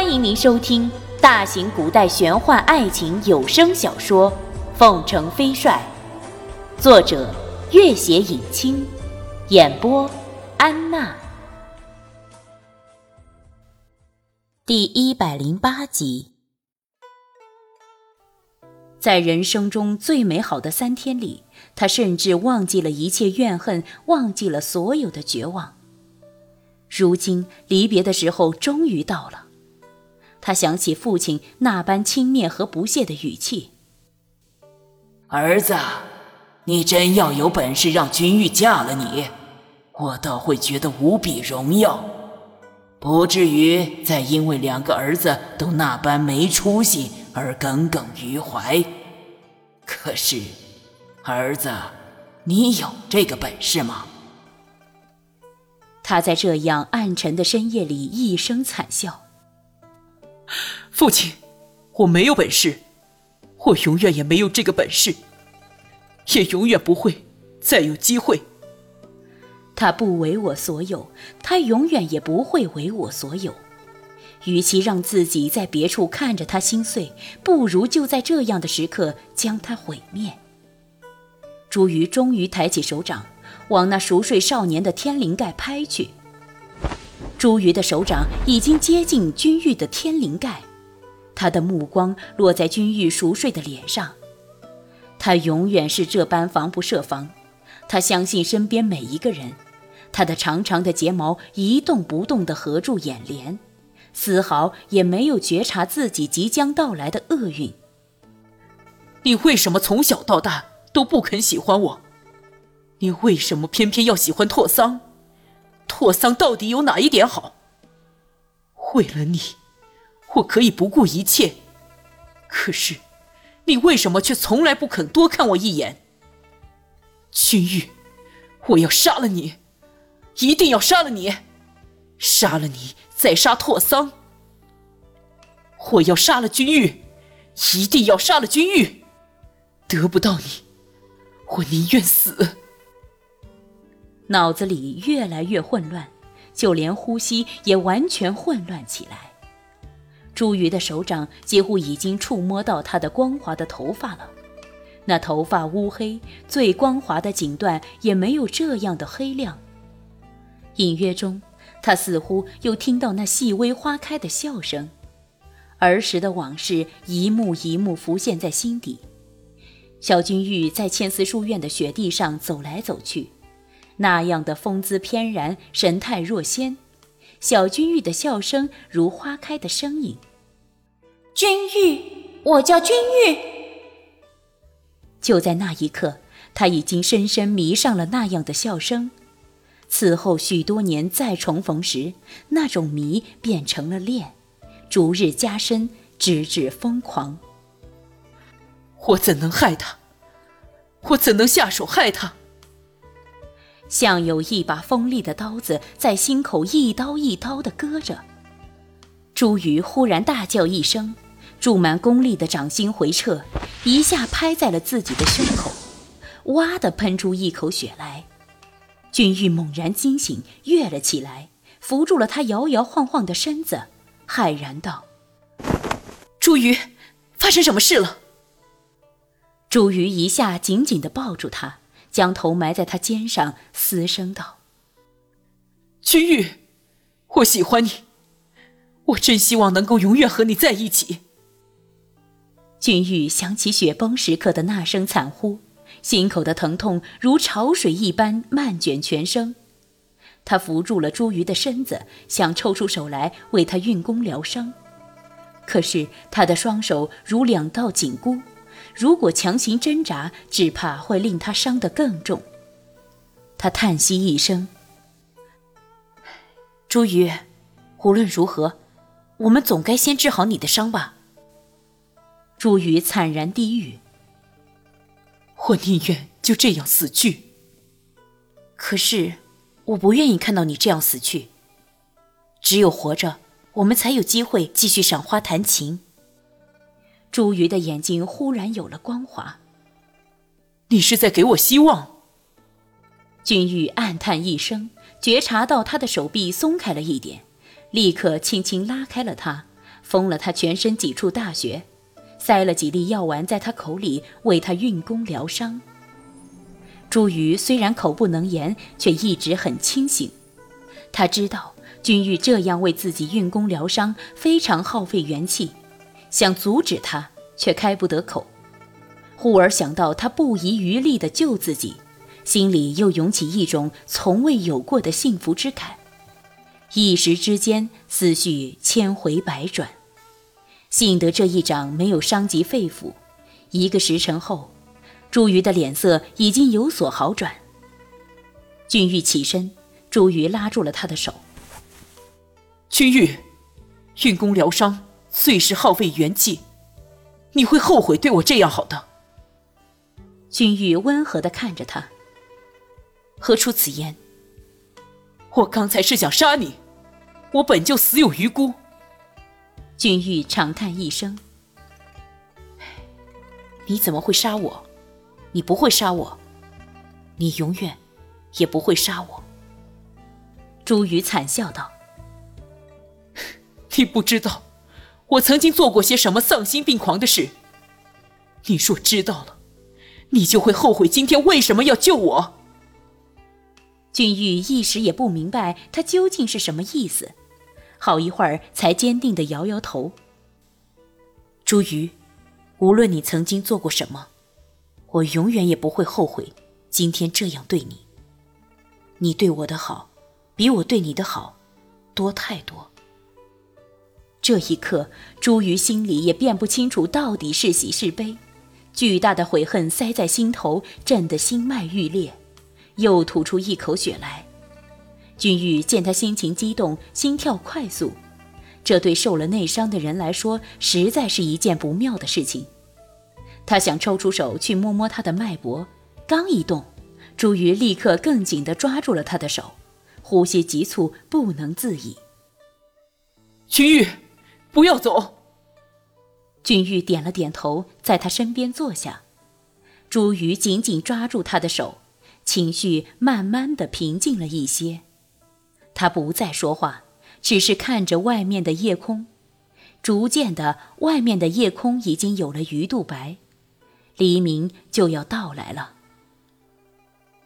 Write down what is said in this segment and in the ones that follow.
欢迎您收听大型古代玄幻爱情有声小说《凤城飞帅》，作者：月写影清，演播：安娜。第一百零八集，在人生中最美好的三天里，他甚至忘记了一切怨恨，忘记了所有的绝望。如今离别的时候终于到了。他想起父亲那般轻蔑和不屑的语气：“儿子，你真要有本事让君玉嫁了你，我倒会觉得无比荣耀，不至于再因为两个儿子都那般没出息而耿耿于怀。可是，儿子，你有这个本事吗？”他在这样暗沉的深夜里一声惨笑。父亲，我没有本事，我永远也没有这个本事，也永远不会再有机会。他不为我所有，他永远也不会为我所有。与其让自己在别处看着他心碎，不如就在这样的时刻将他毁灭。朱瑜终于抬起手掌，往那熟睡少年的天灵盖拍去。朱瑜的手掌已经接近君玉的天灵盖，他的目光落在君玉熟睡的脸上。他永远是这般防不设防，他相信身边每一个人。他的长长的睫毛一动不动地合住眼帘，丝毫也没有觉察自己即将到来的厄运。你为什么从小到大都不肯喜欢我？你为什么偏偏要喜欢拓桑？拓桑到底有哪一点好？为了你，我可以不顾一切。可是，你为什么却从来不肯多看我一眼？君玉，我要杀了你，一定要杀了你，杀了你再杀拓桑。我要杀了君玉，一定要杀了君玉。得不到你，我宁愿死。脑子里越来越混乱，就连呼吸也完全混乱起来。朱瑜的手掌几乎已经触摸到他的光滑的头发了，那头发乌黑，最光滑的锦缎也没有这样的黑亮。隐约中，他似乎又听到那细微花开的笑声，儿时的往事一幕一幕浮现在心底。小君玉在千丝书院的雪地上走来走去。那样的风姿翩然，神态若仙。小君玉的笑声如花开的声音。君玉，我叫君玉。就在那一刻，他已经深深迷上了那样的笑声。此后许多年再重逢时，那种迷变成了恋，逐日加深，直至疯狂。我怎能害他？我怎能下手害他？像有一把锋利的刀子在心口一刀一刀地割着。朱瑜忽然大叫一声，注满功力的掌心回撤，一下拍在了自己的胸口，哇的喷出一口血来。君玉猛然惊醒，跃了起来，扶住了他摇摇晃晃的身子，骇然道：“朱瑜，发生什么事了？”朱瑜一下紧紧地抱住他。将头埋在他肩上，嘶声道：“君玉，我喜欢你，我真希望能够永远和你在一起。”君玉想起雪崩时刻的那声惨呼，心口的疼痛如潮水一般漫卷全身。他扶住了朱瑜的身子，想抽出手来为他运功疗伤，可是他的双手如两道紧箍。如果强行挣扎，只怕会令他伤得更重。他叹息一声：“朱瑜，无论如何，我们总该先治好你的伤吧。”朱瑜惨然低语：“我宁愿就这样死去。可是，我不愿意看到你这样死去。只有活着，我们才有机会继续赏花弹琴。”朱瑜的眼睛忽然有了光华。你是在给我希望？君玉暗叹一声，觉察到他的手臂松开了一点，立刻轻轻拉开了他，封了他全身几处大穴，塞了几粒药丸在他口里，为他运功疗伤。朱瑜虽然口不能言，却一直很清醒。他知道君玉这样为自己运功疗伤，非常耗费元气，想阻止他，却开不得口。忽而想到他不遗余力地救自己，心里又涌起一种从未有过的幸福之感。一时之间，思绪千回百转。幸得这一掌没有伤及肺腑。一个时辰后，朱瑜的脸色已经有所好转。君玉起身，朱瑜拉住了他的手。君玉，运功疗伤，最是耗费元气，你会后悔对我这样好的。君玉温和的看着他。何出此言？我刚才是想杀你，我本就死有余辜。君玉长叹一声：“你怎么会杀我？你不会杀我，你永远也不会杀我。”朱宇惨笑道：“ 你不知道，我曾经做过些什么丧心病狂的事。你若知道了，你就会后悔今天为什么要救我。”君玉一时也不明白他究竟是什么意思，好一会儿才坚定的摇摇头。朱瑜，无论你曾经做过什么，我永远也不会后悔今天这样对你。你对我的好，比我对你的好多太多。这一刻，朱瑜心里也辨不清楚到底是喜是悲，巨大的悔恨塞在心头，震得心脉欲裂。又吐出一口血来，君玉见他心情激动，心跳快速，这对受了内伤的人来说，实在是一件不妙的事情。他想抽出手去摸摸他的脉搏，刚一动，朱瑜立刻更紧地抓住了他的手，呼吸急促，不能自已。君玉，不要走。君玉点了点头，在他身边坐下，朱瑜紧紧抓住他的手。情绪慢慢的平静了一些，他不再说话，只是看着外面的夜空。逐渐的，外面的夜空已经有了鱼肚白，黎明就要到来了。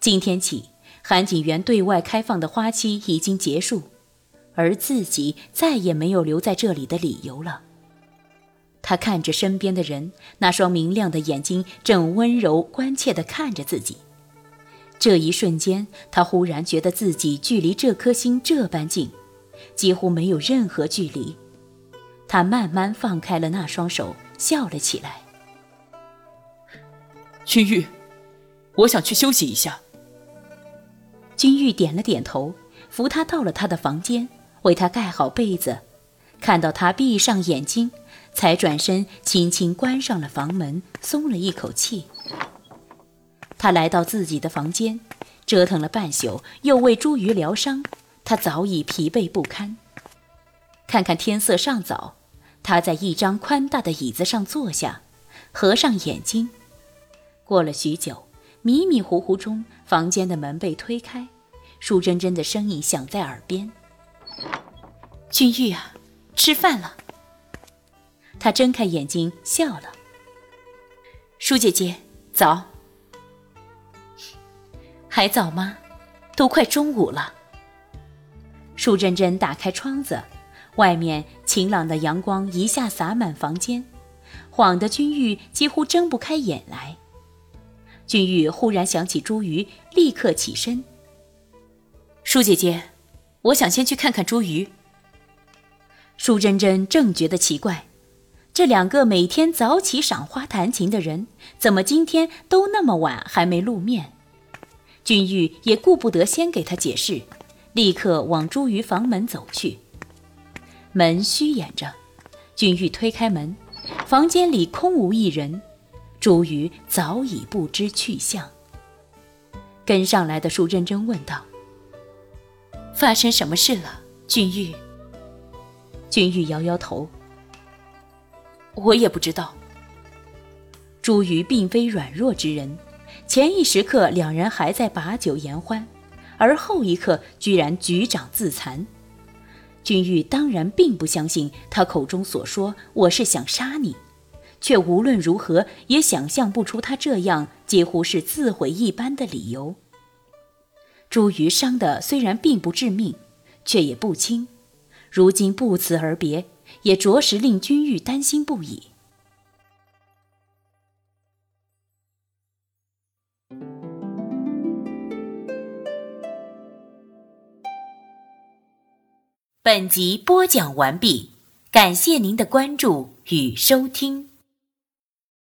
今天起，韩景园对外开放的花期已经结束，而自己再也没有留在这里的理由了。他看着身边的人，那双明亮的眼睛正温柔关切地看着自己。这一瞬间，他忽然觉得自己距离这颗心这般近，几乎没有任何距离。他慢慢放开了那双手，笑了起来。君玉，我想去休息一下。君玉点了点头，扶他到了他的房间，为他盖好被子。看到他闭上眼睛，才转身轻轻关上了房门，松了一口气。他来到自己的房间，折腾了半宿，又为茱萸疗伤，他早已疲惫不堪。看看天色尚早，他在一张宽大的椅子上坐下，合上眼睛。过了许久，迷迷糊糊中，房间的门被推开，舒珍珍的声音响在耳边：“君玉啊，吃饭了。”他睁开眼睛笑了：“舒姐姐，早。”还早吗？都快中午了。舒珍珍打开窗子，外面晴朗的阳光一下洒满房间，晃得君玉几乎睁不开眼来。君玉忽然想起朱瑜，立刻起身。舒姐姐，我想先去看看朱瑜。舒珍珍正觉得奇怪，这两个每天早起赏花弹琴的人，怎么今天都那么晚还没露面？君玉也顾不得先给他解释，立刻往朱瑜房门走去。门虚掩着，君玉推开门，房间里空无一人，朱瑜早已不知去向。跟上来的舒珍珍问道：“发生什么事了，君玉？”君玉摇摇头：“我也不知道。”朱瑜并非软弱之人。前一时刻，两人还在把酒言欢，而后一刻居然举掌自残。君玉当然并不相信他口中所说我是想杀你，却无论如何也想象不出他这样几乎是自毁一般的理由。朱瑜伤的虽然并不致命，却也不轻，如今不辞而别，也着实令君玉担心不已。本集播讲完毕，感谢您的关注与收听。